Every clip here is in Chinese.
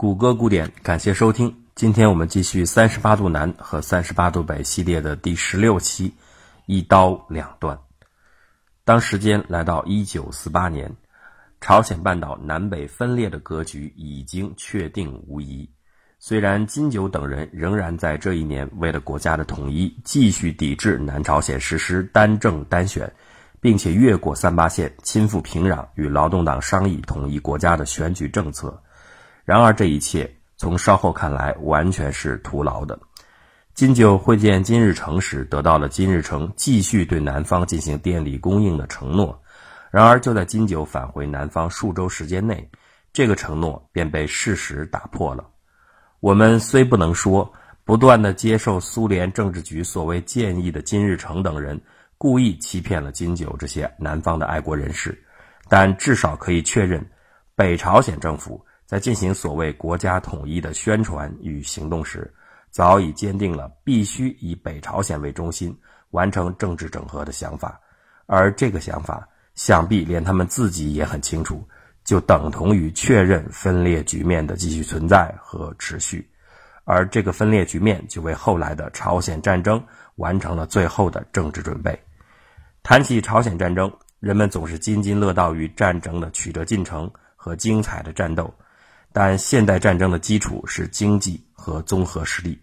谷歌古典，感谢收听。今天我们继续三十八度南和三十八度北系列的第十六期，一刀两断。当时间来到一九四八年，朝鲜半岛南北分裂的格局已经确定无疑。虽然金九等人仍然在这一年为了国家的统一，继续抵制南朝鲜实施单政单选，并且越过三八线亲赴平壤与劳动党商议统一国家的选举政策，然而这一切从稍后看来完全是徒劳的。金九会见金日成时，得到了金日成继续对南方进行电力供应的承诺，然而就在金九返回南方数周时间内，这个承诺便被事实打破了。我们虽不能说不断的接受苏联政治局所谓建议的金日成等人故意欺骗了金九这些南方的爱国人士，但至少可以确认，北朝鲜政府在进行所谓国家统一的宣传与行动时，早已坚定了必须以北朝鲜为中心完成政治整合的想法，而这个想法想必连他们自己也很清楚。就等同于确认分裂局面的继续存在和持续，而这个分裂局面就为后来的朝鲜战争完成了最后的政治准备。谈起朝鲜战争，人们总是津津乐道于战争的曲折进程和精彩的战斗，但现代战争的基础是经济和综合实力。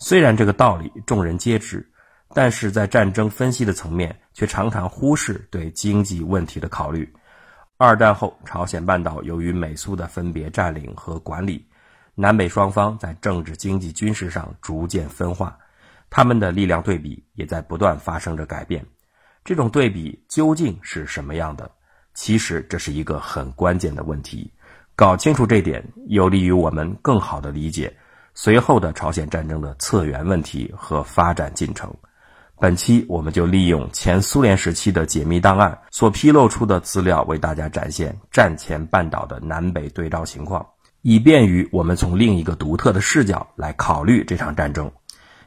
虽然这个道理众人皆知，但是在战争分析的层面却常常忽视对经济问题的考虑。二战后，朝鲜半岛由于美苏的分别占领和管理，南北双方在政治、经济、军事上逐渐分化，他们的力量对比也在不断发生着改变。这种对比究竟是什么样的？其实这是一个很关键的问题。搞清楚这点，有利于我们更好地理解随后的朝鲜战争的策源问题和发展进程。本期我们就利用前苏联时期的解密档案所披露出的资料，为大家展现战前半岛的南北对照情况，以便于我们从另一个独特的视角来考虑这场战争。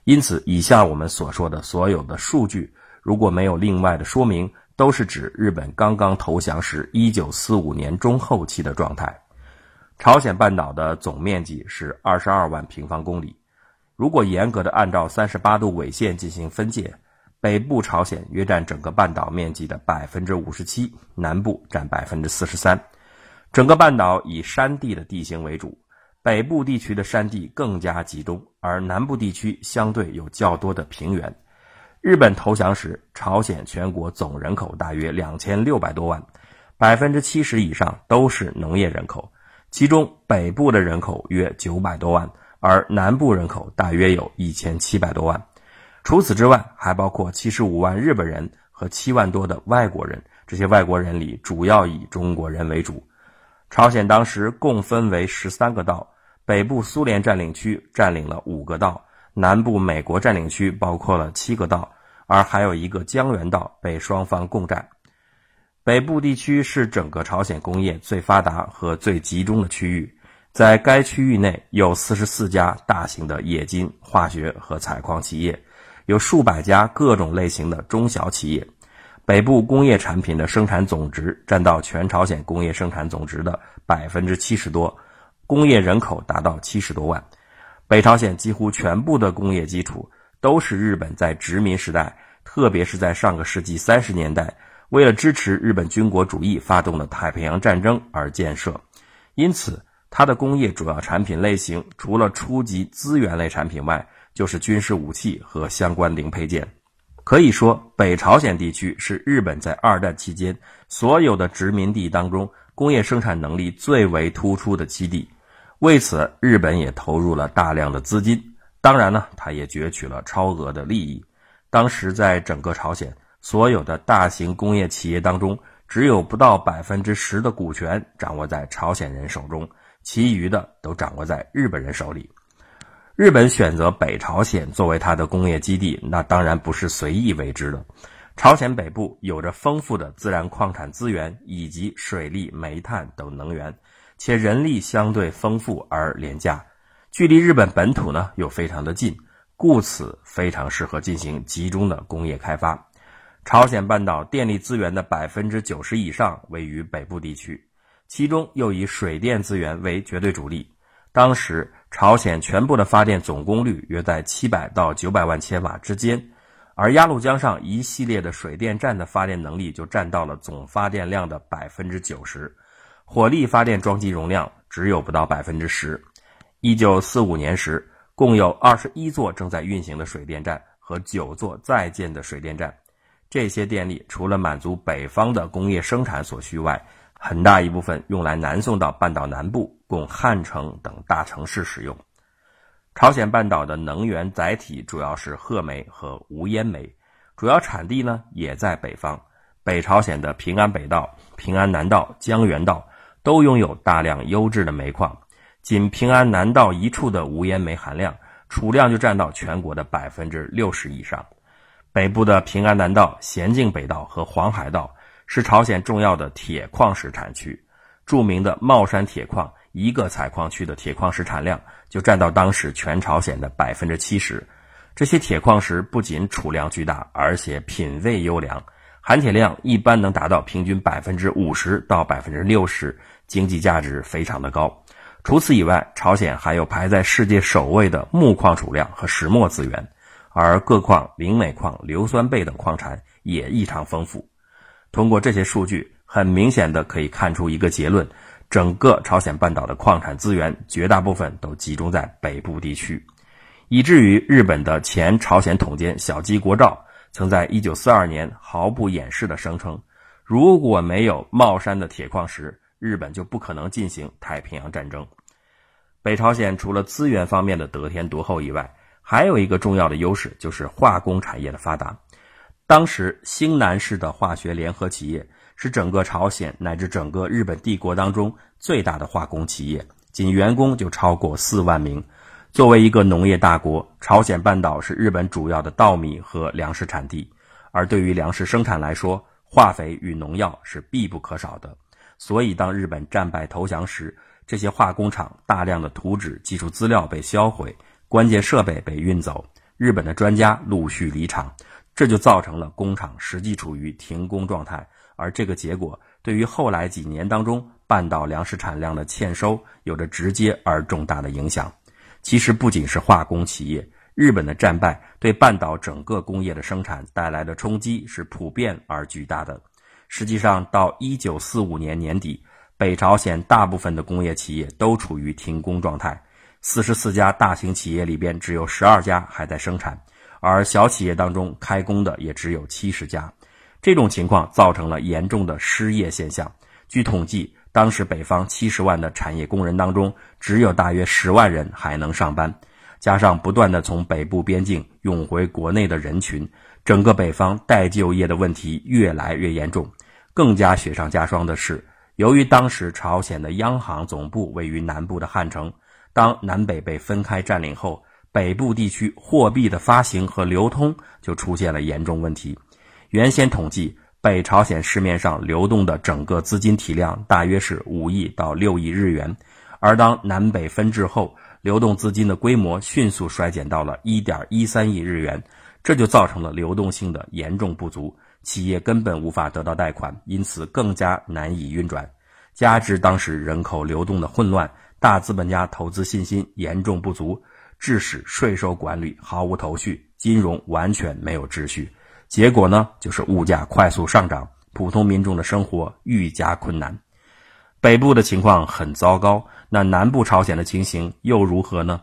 因此，以下我们所说的所有的数据，如果没有另外的说明，都是指日本刚刚投降时1945年中后期的状态。朝鲜半岛的总面积是22万平方公里，如果严格的按照38度纬线进行分界。北部朝鲜约占整个半岛面积的百分之五十七，南部占百分之四十三。整个半岛以山地的地形为主，北部地区的山地更加集中，而南部地区相对有较多的平原。日本投降时，朝鲜全国总人口大约两千六百多万，百分之七十以上都是农业人口，其中北部的人口约九百多万，而南部人口大约有一千七百多万。除此之外，还包括七十五万日本人和七万多的外国人。这些外国人里，主要以中国人为主。朝鲜当时共分为十三个道，北部苏联占领区占领了五个道，南部美国占领区包括了七个道，而还有一个江原道被双方共占。北部地区是整个朝鲜工业最发达和最集中的区域，在该区域内有四十四家大型的冶金、化学和采矿企业。有数百家各种类型的中小企业，北部工业产品的生产总值占到全朝鲜工业生产总值的百分之七十多，工业人口达到七十多万。北朝鲜几乎全部的工业基础都是日本在殖民时代，特别是在上个世纪三十年代，为了支持日本军国主义发动的太平洋战争而建设。因此，它的工业主要产品类型除了初级资源类产品外，就是军事武器和相关零配件，可以说北朝鲜地区是日本在二战期间所有的殖民地当中工业生产能力最为突出的基地。为此，日本也投入了大量的资金，当然呢，他也攫取了超额的利益。当时在整个朝鲜，所有的大型工业企业当中，只有不到百分之十的股权掌握在朝鲜人手中，其余的都掌握在日本人手里。日本选择北朝鲜作为它的工业基地，那当然不是随意为之的。朝鲜北部有着丰富的自然矿产资源以及水利、煤炭等能源，且人力相对丰富而廉价，距离日本本土呢又非常的近，故此非常适合进行集中的工业开发。朝鲜半岛电力资源的百分之九十以上位于北部地区，其中又以水电资源为绝对主力。当时朝鲜全部的发电总功率约在七百到九百万千瓦之间，而鸭绿江上一系列的水电站的发电能力就占到了总发电量的百分之九十，火力发电装机容量只有不到百分之十。一九四五年时，共有二十一座正在运行的水电站和九座在建的水电站，这些电力除了满足北方的工业生产所需外，很大一部分用来南送到半岛南部，供汉城等大城市使用。朝鲜半岛的能源载体主要是褐煤和无烟煤，主要产地呢也在北方。北朝鲜的平安北道、平安南道、江原道都拥有大量优质的煤矿，仅平安南道一处的无烟煤含量储量就占到全国的百分之六十以上。北部的平安南道、咸镜北道和黄海道。是朝鲜重要的铁矿石产区，著名的茂山铁矿一个采矿区的铁矿石产量就占到当时全朝鲜的百分之七十。这些铁矿石不仅储量巨大，而且品位优良，含铁量一般能达到平均百分之五十到百分之六十，经济价值非常的高。除此以外，朝鲜还有排在世界首位的木矿储量和石墨资源，而铬矿、磷镁矿、硫酸钡等矿产也异常丰富。通过这些数据，很明显的可以看出一个结论：整个朝鲜半岛的矿产资源绝大部分都集中在北部地区，以至于日本的前朝鲜统监小矶国照曾在1942年毫不掩饰地声称，如果没有茂山的铁矿石，日本就不可能进行太平洋战争。北朝鲜除了资源方面的得天独厚以外，还有一个重要的优势，就是化工产业的发达。当时，兴南市的化学联合企业是整个朝鲜乃至整个日本帝国当中最大的化工企业，仅员工就超过四万名。作为一个农业大国，朝鲜半岛是日本主要的稻米和粮食产地。而对于粮食生产来说，化肥与农药是必不可少的。所以，当日本战败投降时，这些化工厂大量的图纸、技术资料被销毁，关键设备被运走，日本的专家陆续离场。这就造成了工厂实际处于停工状态，而这个结果对于后来几年当中半岛粮食产量的欠收有着直接而重大的影响。其实不仅是化工企业，日本的战败对半岛整个工业的生产带来的冲击是普遍而巨大的。实际上，到一九四五年年底，北朝鲜大部分的工业企业都处于停工状态，四十四家大型企业里边只有十二家还在生产。而小企业当中开工的也只有七十家，这种情况造成了严重的失业现象。据统计，当时北方七十万的产业工人当中，只有大约十万人还能上班。加上不断的从北部边境涌回国内的人群，整个北方待就业的问题越来越严重。更加雪上加霜的是，由于当时朝鲜的央行总部位于南部的汉城，当南北被分开占领后。北部地区货币的发行和流通就出现了严重问题。原先统计，北朝鲜市面上流动的整个资金体量大约是五亿到六亿日元，而当南北分治后，流动资金的规模迅速衰减到了一点一三亿日元，这就造成了流动性的严重不足，企业根本无法得到贷款，因此更加难以运转。加之当时人口流动的混乱，大资本家投资信心严重不足。致使税收管理毫无头绪，金融完全没有秩序，结果呢，就是物价快速上涨，普通民众的生活愈加困难。北部的情况很糟糕，那南部朝鲜的情形又如何呢？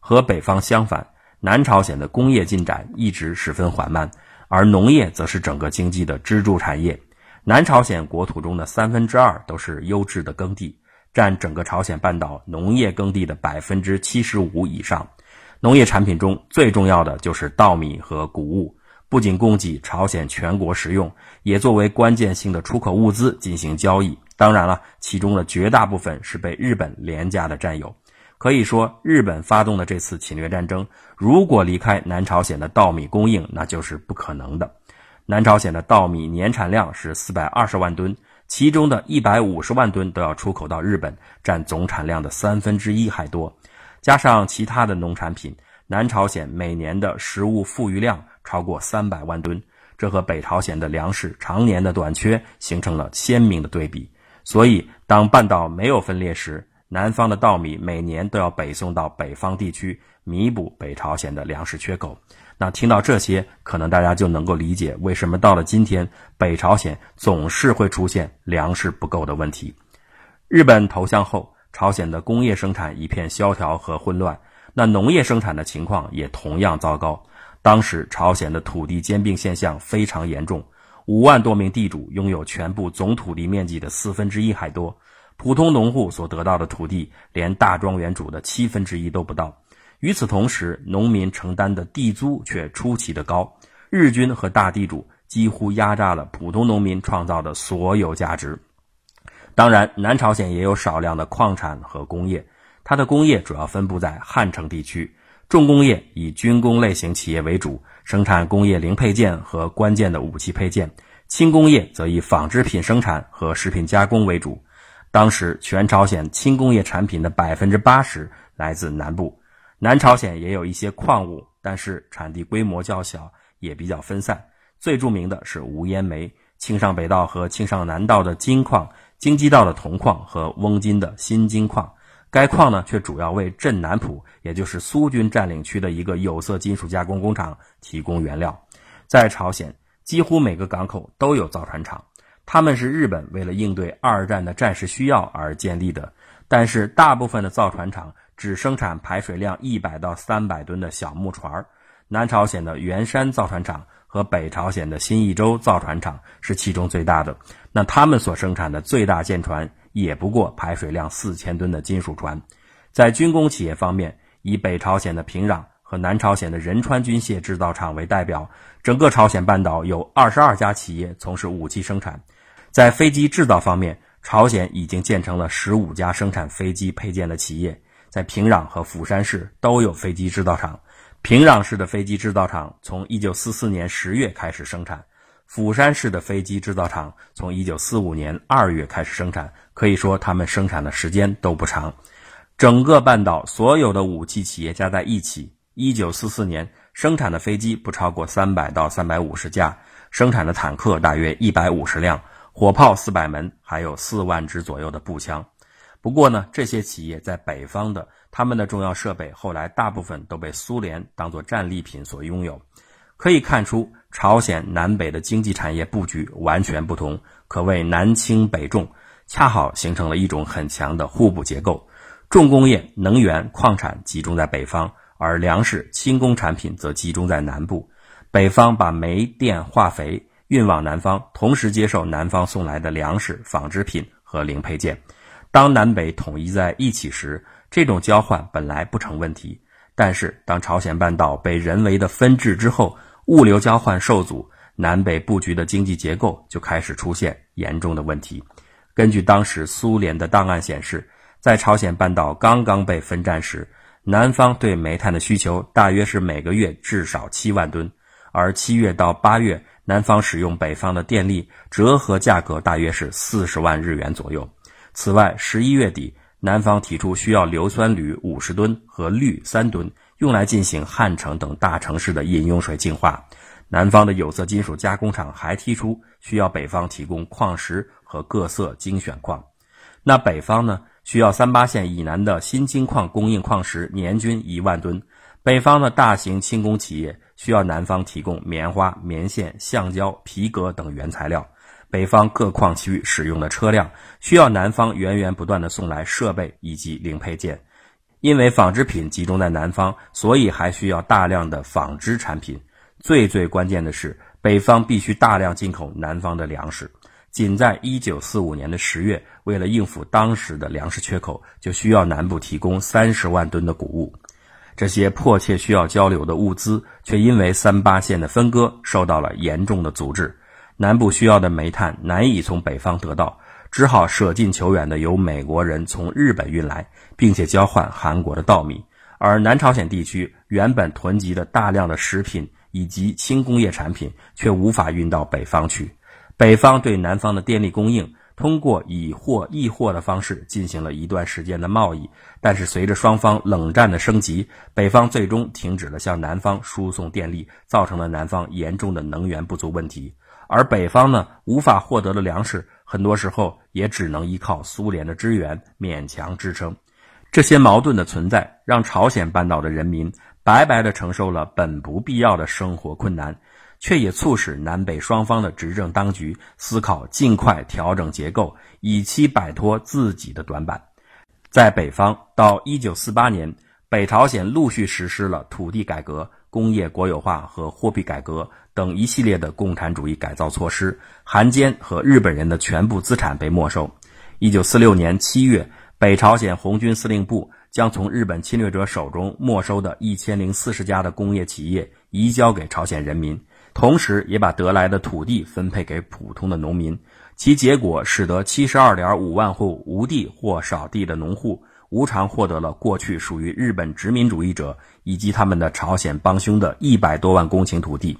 和北方相反，南朝鲜的工业进展一直十分缓慢，而农业则是整个经济的支柱产业。南朝鲜国土中的三分之二都是优质的耕地。占整个朝鲜半岛农业耕地的百分之七十五以上，农业产品中最重要的就是稻米和谷物，不仅供给朝鲜全国食用，也作为关键性的出口物资进行交易。当然了，其中的绝大部分是被日本廉价的占有。可以说，日本发动的这次侵略战争，如果离开南朝鲜的稻米供应，那就是不可能的。南朝鲜的稻米年产量是四百二十万吨。其中的一百五十万吨都要出口到日本，占总产量的三分之一还多。加上其他的农产品，南朝鲜每年的食物富余量超过三百万吨，这和北朝鲜的粮食常年的短缺形成了鲜明的对比。所以，当半岛没有分裂时，南方的稻米每年都要北送到北方地区，弥补北朝鲜的粮食缺口。那听到这些，可能大家就能够理解为什么到了今天，北朝鲜总是会出现粮食不够的问题。日本投降后，朝鲜的工业生产一片萧条和混乱，那农业生产的情况也同样糟糕。当时朝鲜的土地兼并现象非常严重，五万多名地主拥有全部总土地面积的四分之一还多。普通农户所得到的土地，连大庄园主的七分之一都不到。与此同时，农民承担的地租却出奇的高，日军和大地主几乎压榨了普通农民创造的所有价值。当然，南朝鲜也有少量的矿产和工业，它的工业主要分布在汉城地区，重工业以军工类型企业为主，生产工业零配件和关键的武器配件；轻工业则以纺织品生产和食品加工为主。当时，全朝鲜轻工业产品的百分之八十来自南部。南朝鲜也有一些矿物，但是产地规模较小，也比较分散。最著名的是无烟煤、庆尚北道和庆尚南道的金矿、京畿道的铜矿和翁金的新金矿。该矿呢，却主要为镇南浦，也就是苏军占领区的一个有色金属加工工厂提供原料。在朝鲜，几乎每个港口都有造船厂。他们是日本为了应对二战的战时需要而建立的，但是大部分的造船厂只生产排水量一百到三百吨的小木船。南朝鲜的元山造船厂和北朝鲜的新义州造船厂是其中最大的。那他们所生产的最大舰船也不过排水量四千吨的金属船。在军工企业方面，以北朝鲜的平壤和南朝鲜的仁川军械制造厂为代表，整个朝鲜半岛有二十二家企业从事武器生产。在飞机制造方面，朝鲜已经建成了十五家生产飞机配件的企业，在平壤和釜山市都有飞机制造厂。平壤市的飞机制造厂从1944年10月开始生产，釜山市的飞机制造厂从1945年2月开始生产。可以说，他们生产的时间都不长。整个半岛所有的武器企业加在一起，1944年生产的飞机不超过300到350架，生产的坦克大约150辆。火炮四百门，还有四万支左右的步枪。不过呢，这些企业在北方的他们的重要设备，后来大部分都被苏联当作战利品所拥有。可以看出，朝鲜南北的经济产业布局完全不同，可谓南轻北重，恰好形成了一种很强的互补结构。重工业、能源、矿产集中在北方，而粮食、轻工产品则集中在南部。北方把煤、电、化肥。运往南方，同时接受南方送来的粮食、纺织品和零配件。当南北统一在一起时，这种交换本来不成问题。但是，当朝鲜半岛被人为的分治之后，物流交换受阻，南北布局的经济结构就开始出现严重的问题。根据当时苏联的档案显示，在朝鲜半岛刚刚被分占时，南方对煤炭的需求大约是每个月至少七万吨，而七月到八月。南方使用北方的电力，折合价格大约是四十万日元左右。此外，十一月底，南方提出需要硫酸铝五十吨和氯三吨，用来进行汉城等大城市的饮用水净化。南方的有色金属加工厂还提出需要北方提供矿石和各色精选矿。那北方呢？需要三八线以南的新金矿供应矿石年均一万吨。北方的大型轻工企业。需要南方提供棉花、棉线、橡胶、皮革等原材料，北方各矿区使用的车辆需要南方源源不断的送来设备以及零配件。因为纺织品集中在南方，所以还需要大量的纺织产品。最最关键的是，北方必须大量进口南方的粮食。仅在一九四五年的十月，为了应付当时的粮食缺口，就需要南部提供三十万吨的谷物。这些迫切需要交流的物资，却因为三八线的分割受到了严重的阻滞。南部需要的煤炭难以从北方得到，只好舍近求远的由美国人从日本运来，并且交换韩国的稻米。而南朝鲜地区原本囤积的大量的食品以及轻工业产品，却无法运到北方去。北方对南方的电力供应。通过以货易货的方式进行了一段时间的贸易，但是随着双方冷战的升级，北方最终停止了向南方输送电力，造成了南方严重的能源不足问题。而北方呢无法获得的粮食，很多时候也只能依靠苏联的支援勉强支撑。这些矛盾的存在，让朝鲜半岛的人民白白的承受了本不必要的生活困难，却也促使南北双方的执政当局思考尽快调整结构，以期摆脱自己的短板。在北方，到一九四八年，北朝鲜陆续实施了土地改革、工业国有化和货币改革等一系列的共产主义改造措施，韩奸和日本人的全部资产被没收。一九四六年七月。北朝鲜红军司令部将从日本侵略者手中没收的一千零四十家的工业企业移交给朝鲜人民，同时也把得来的土地分配给普通的农民。其结果使得七十二点五万户无地或少地的农户无偿获得了过去属于日本殖民主义者以及他们的朝鲜帮凶的一百多万公顷土地。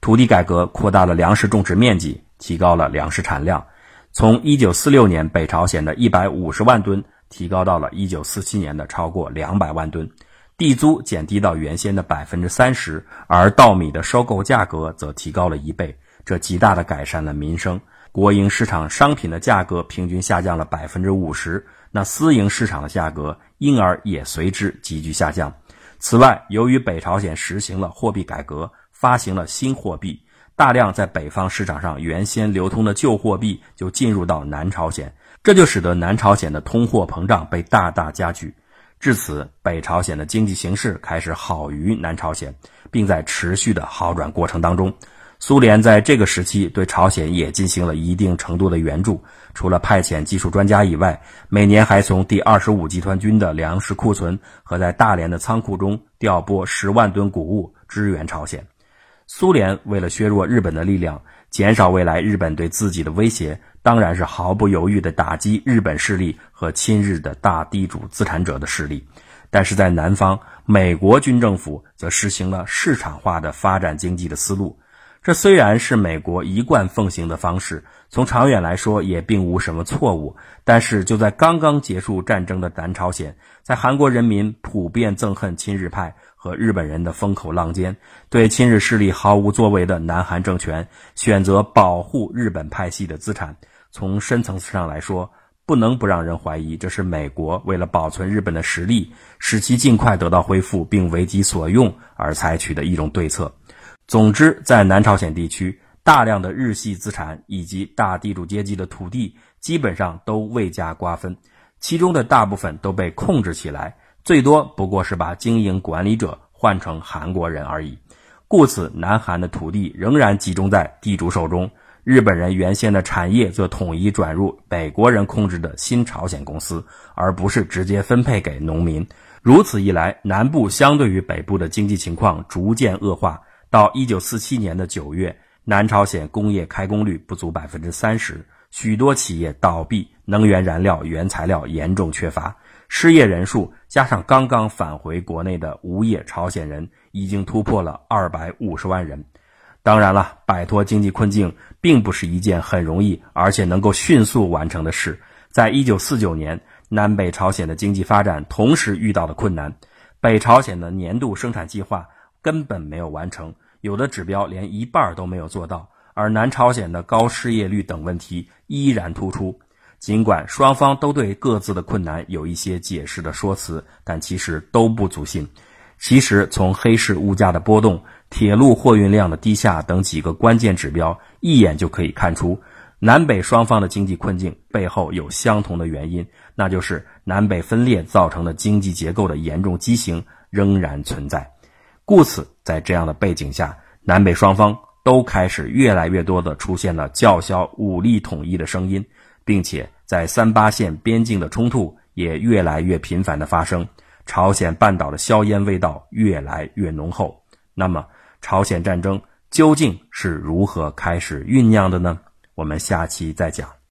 土地改革扩大了粮食种植面积，提高了粮食产量。从一九四六年北朝鲜的一百五十万吨提高到了一九四七年的超过两百万吨，地租减低到原先的百分之三十而稻米的收购价格则提高了一倍，这极大的改善了民生。国营市场商品的价格平均下降了百分之五十那私营市场的价格因而也随之急剧下降。此外，由于北朝鲜实行了货币改革，发行了新货币。大量在北方市场上原先流通的旧货币就进入到南朝鲜，这就使得南朝鲜的通货膨胀被大大加剧。至此，北朝鲜的经济形势开始好于南朝鲜，并在持续的好转过程当中。苏联在这个时期对朝鲜也进行了一定程度的援助，除了派遣技术专家以外，每年还从第二十五集团军的粮食库存和在大连的仓库中调拨十万吨谷物支援朝鲜。苏联为了削弱日本的力量，减少未来日本对自己的威胁，当然是毫不犹豫地打击日本势力和亲日的大地主资产者的势力。但是在南方，美国军政府则实行了市场化的发展经济的思路。这虽然是美国一贯奉行的方式，从长远来说也并无什么错误。但是就在刚刚结束战争的南朝鲜，在韩国人民普遍憎恨亲日派和日本人的风口浪尖，对亲日势力毫无作为的南韩政权选择保护日本派系的资产，从深层次上来说，不能不让人怀疑，这是美国为了保存日本的实力，使其尽快得到恢复并为己所用而采取的一种对策。总之，在南朝鲜地区，大量的日系资产以及大地主阶级的土地基本上都未加瓜分，其中的大部分都被控制起来，最多不过是把经营管理者换成韩国人而已。故此，南韩的土地仍然集中在地主手中，日本人原先的产业则统一转入美国人控制的新朝鲜公司，而不是直接分配给农民。如此一来，南部相对于北部的经济情况逐渐恶化。到一九四七年的九月，南朝鲜工业开工率不足百分之三十，许多企业倒闭，能源燃料原材料严重缺乏，失业人数加上刚刚返回国内的无业朝鲜人，已经突破了二百五十万人。当然了，摆脱经济困境并不是一件很容易，而且能够迅速完成的事。在一九四九年，南北朝鲜的经济发展同时遇到了困难，北朝鲜的年度生产计划。根本没有完成，有的指标连一半都没有做到，而南朝鲜的高失业率等问题依然突出。尽管双方都对各自的困难有一些解释的说辞，但其实都不足信。其实，从黑市物价的波动、铁路货运量的低下等几个关键指标，一眼就可以看出，南北双方的经济困境背后有相同的原因，那就是南北分裂造成的经济结构的严重畸形仍然存在。故此，在这样的背景下，南北双方都开始越来越多的出现了叫嚣武力统一的声音，并且在三八线边境的冲突也越来越频繁的发生，朝鲜半岛的硝烟味道越来越浓厚。那么，朝鲜战争究竟是如何开始酝酿的呢？我们下期再讲。